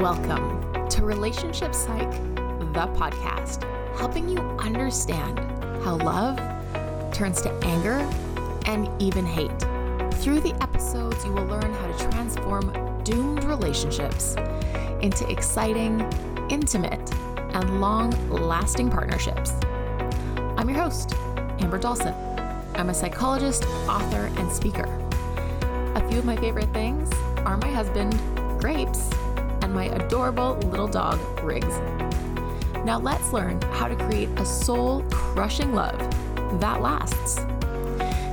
Welcome to Relationship Psych, the podcast, helping you understand how love turns to anger and even hate. Through the episodes, you will learn how to transform doomed relationships into exciting, intimate, and long lasting partnerships. I'm your host, Amber Dawson. I'm a psychologist, author, and speaker. A few of my favorite things are my husband, Grapes, and my adorable little dog, Riggs. Now let's learn how to create a soul crushing love that lasts.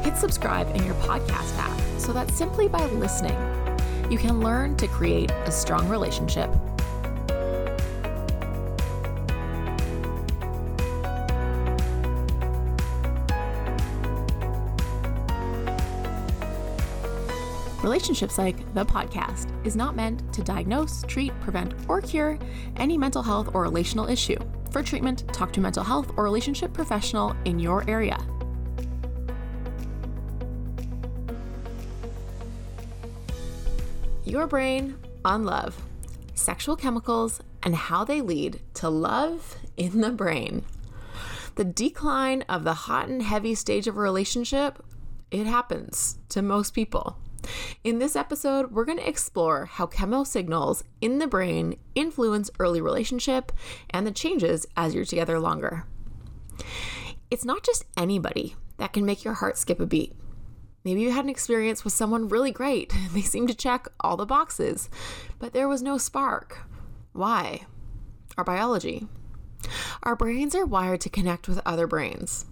Hit subscribe in your podcast app so that simply by listening, you can learn to create a strong relationship. Relationship Psych, the podcast, is not meant to diagnose, treat, prevent, or cure any mental health or relational issue. For treatment, talk to a mental health or relationship professional in your area. Your brain on love, sexual chemicals, and how they lead to love in the brain. The decline of the hot and heavy stage of a relationship, it happens to most people. In this episode, we're going to explore how chemo signals in the brain influence early relationship and the changes as you're together longer. It's not just anybody that can make your heart skip a beat. Maybe you had an experience with someone really great. They seemed to check all the boxes, but there was no spark. Why? Our biology. Our brains are wired to connect with other brains.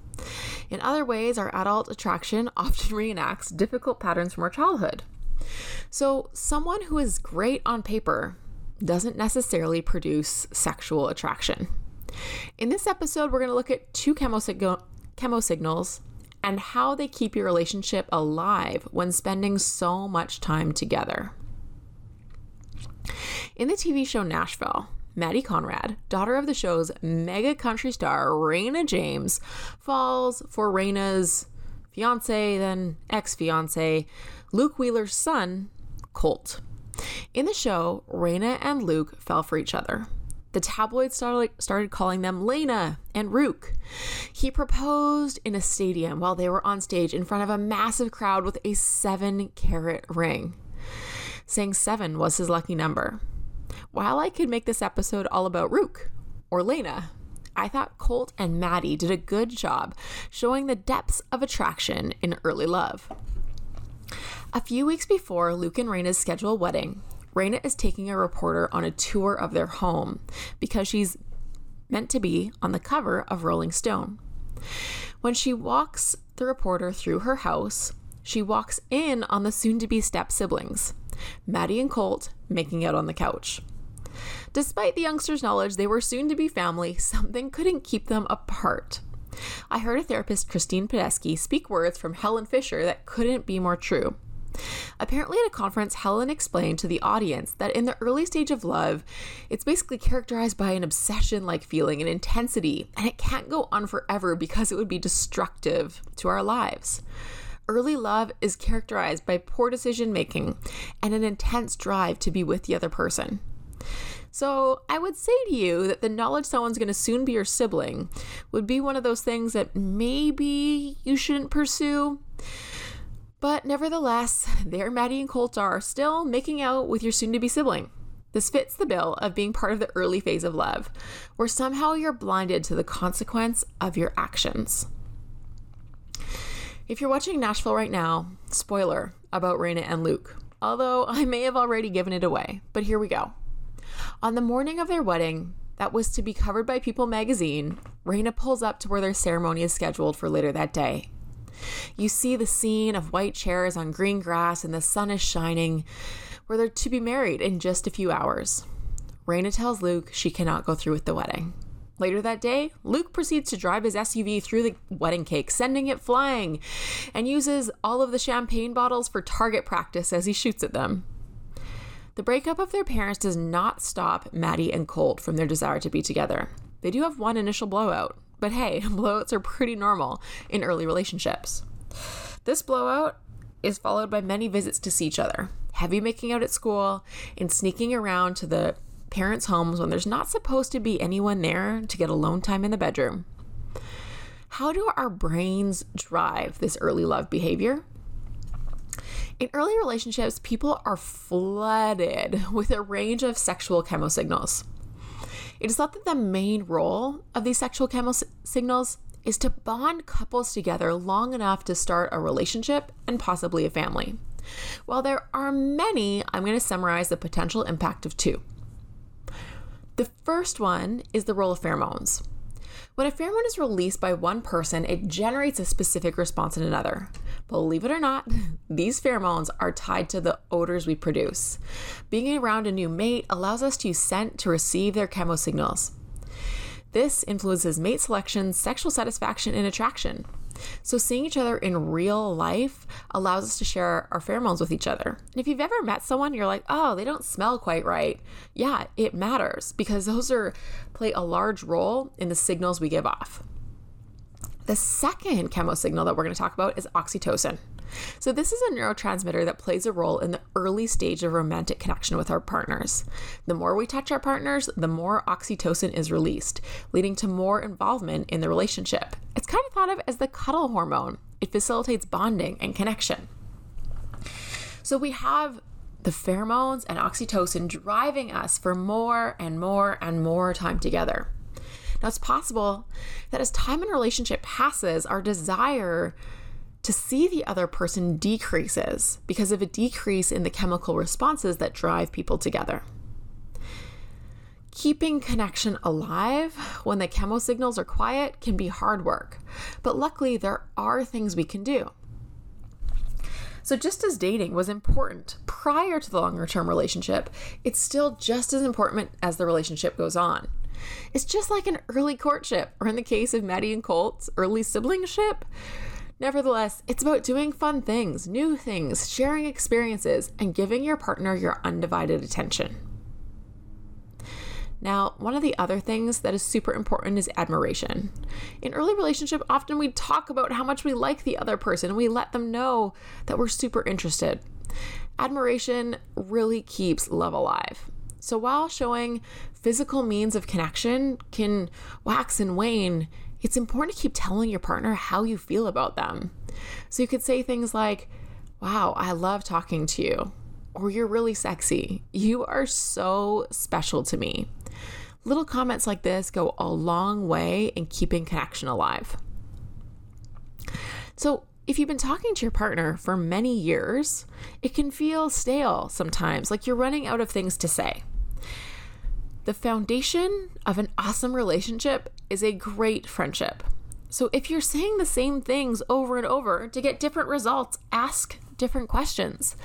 In other ways, our adult attraction often reenacts difficult patterns from our childhood. So, someone who is great on paper doesn't necessarily produce sexual attraction. In this episode, we're going to look at two chemo, chemo signals and how they keep your relationship alive when spending so much time together. In the TV show Nashville, Maddie Conrad, daughter of the show's mega country star Rayna James, falls for Rayna's fiance, then ex fiance, Luke Wheeler's son, Colt. In the show, Rayna and Luke fell for each other. The tabloids started calling them Lena and Rook. He proposed in a stadium while they were on stage in front of a massive crowd with a seven carat ring, saying seven was his lucky number. While I could make this episode all about Rook or Lena, I thought Colt and Maddie did a good job showing the depths of attraction in early love. A few weeks before Luke and Rayna's scheduled wedding, Rayna is taking a reporter on a tour of their home because she's meant to be on the cover of Rolling Stone. When she walks the reporter through her house, she walks in on the soon to be step siblings, Maddie and Colt, making out on the couch. Despite the youngsters' knowledge they were soon to be family, something couldn't keep them apart. I heard a therapist, Christine Padesky, speak words from Helen Fisher that couldn't be more true. Apparently, at a conference, Helen explained to the audience that in the early stage of love, it's basically characterized by an obsession like feeling, an intensity, and it can't go on forever because it would be destructive to our lives. Early love is characterized by poor decision making and an intense drive to be with the other person. So, I would say to you that the knowledge someone's going to soon be your sibling would be one of those things that maybe you shouldn't pursue. But nevertheless, there Maddie and Colt are still making out with your soon to be sibling. This fits the bill of being part of the early phase of love, where somehow you're blinded to the consequence of your actions. If you're watching Nashville right now, spoiler about Rayna and Luke, although I may have already given it away, but here we go. On the morning of their wedding, that was to be covered by People magazine, Rayna pulls up to where their ceremony is scheduled for later that day. You see the scene of white chairs on green grass and the sun is shining, where they're to be married in just a few hours. Rayna tells Luke she cannot go through with the wedding. Later that day, Luke proceeds to drive his SUV through the wedding cake, sending it flying, and uses all of the champagne bottles for target practice as he shoots at them. The breakup of their parents does not stop Maddie and Colt from their desire to be together. They do have one initial blowout, but hey, blowouts are pretty normal in early relationships. This blowout is followed by many visits to see each other, heavy making out at school, and sneaking around to the parents' homes when there's not supposed to be anyone there to get alone time in the bedroom. How do our brains drive this early love behavior? In early relationships, people are flooded with a range of sexual chemosignals. It is thought that the main role of these sexual chemosignals is to bond couples together long enough to start a relationship and possibly a family. While there are many, I'm going to summarize the potential impact of two. The first one is the role of pheromones. When a pheromone is released by one person, it generates a specific response in another. Believe it or not, these pheromones are tied to the odors we produce. Being around a new mate allows us to use scent to receive their chemosignals. This influences mate selection, sexual satisfaction, and attraction. So, seeing each other in real life allows us to share our pheromones with each other. And if you've ever met someone, you're like, oh, they don't smell quite right. Yeah, it matters because those are play a large role in the signals we give off. The second chemosignal that we're going to talk about is oxytocin. So, this is a neurotransmitter that plays a role in the early stage of romantic connection with our partners. The more we touch our partners, the more oxytocin is released, leading to more involvement in the relationship. It's kind of thought of as the cuddle hormone, it facilitates bonding and connection. So, we have the pheromones and oxytocin driving us for more and more and more time together. Now, it's possible that as time in relationship passes, our desire to see the other person decreases because of a decrease in the chemical responses that drive people together. Keeping connection alive when the chemo signals are quiet can be hard work, but luckily there are things we can do. So, just as dating was important prior to the longer term relationship, it's still just as important as the relationship goes on. It's just like an early courtship, or in the case of Maddie and Colt's early siblingship, Nevertheless, it's about doing fun things, new things, sharing experiences, and giving your partner your undivided attention. Now, one of the other things that is super important is admiration. In early relationship, often we talk about how much we like the other person and we let them know that we're super interested. Admiration really keeps love alive. So while showing physical means of connection can wax and wane, it's important to keep telling your partner how you feel about them. So you could say things like, Wow, I love talking to you. Or you're really sexy. You are so special to me. Little comments like this go a long way in keeping connection alive. So, if you've been talking to your partner for many years, it can feel stale sometimes, like you're running out of things to say. The foundation of an awesome relationship is a great friendship. So if you're saying the same things over and over to get different results, ask different questions.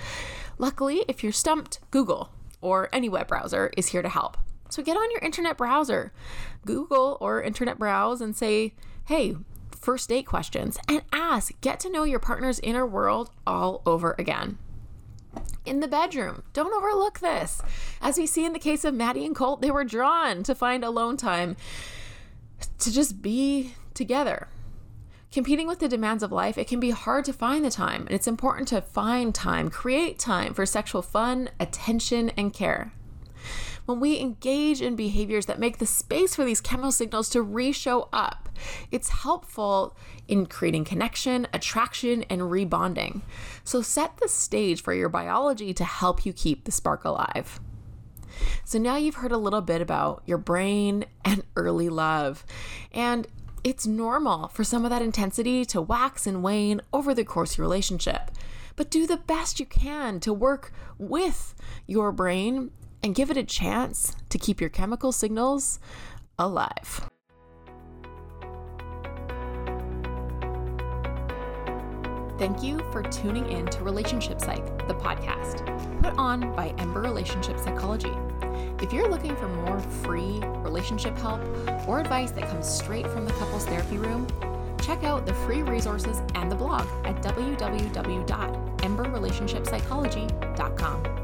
Luckily, if you're stumped, Google or any web browser is here to help. So get on your internet browser, Google or internet browse and say, hey, first date questions, and ask, get to know your partner's inner world all over again in the bedroom. Don't overlook this. As we see in the case of Maddie and Colt, they were drawn to find alone time to just be together. Competing with the demands of life, it can be hard to find the time, and it's important to find time, create time for sexual fun, attention, and care when we engage in behaviors that make the space for these chemical signals to re show up. It's helpful in creating connection, attraction, and rebonding. So set the stage for your biology to help you keep the spark alive. So now you've heard a little bit about your brain and early love. And it's normal for some of that intensity to wax and wane over the course of your relationship. But do the best you can to work with your brain and give it a chance to keep your chemical signals alive. Thank you for tuning in to Relationship Psych, the podcast, put on by Ember Relationship Psychology. If you're looking for more free relationship help or advice that comes straight from the couples therapy room, check out the free resources and the blog at www.emberrelationshipsychology.com.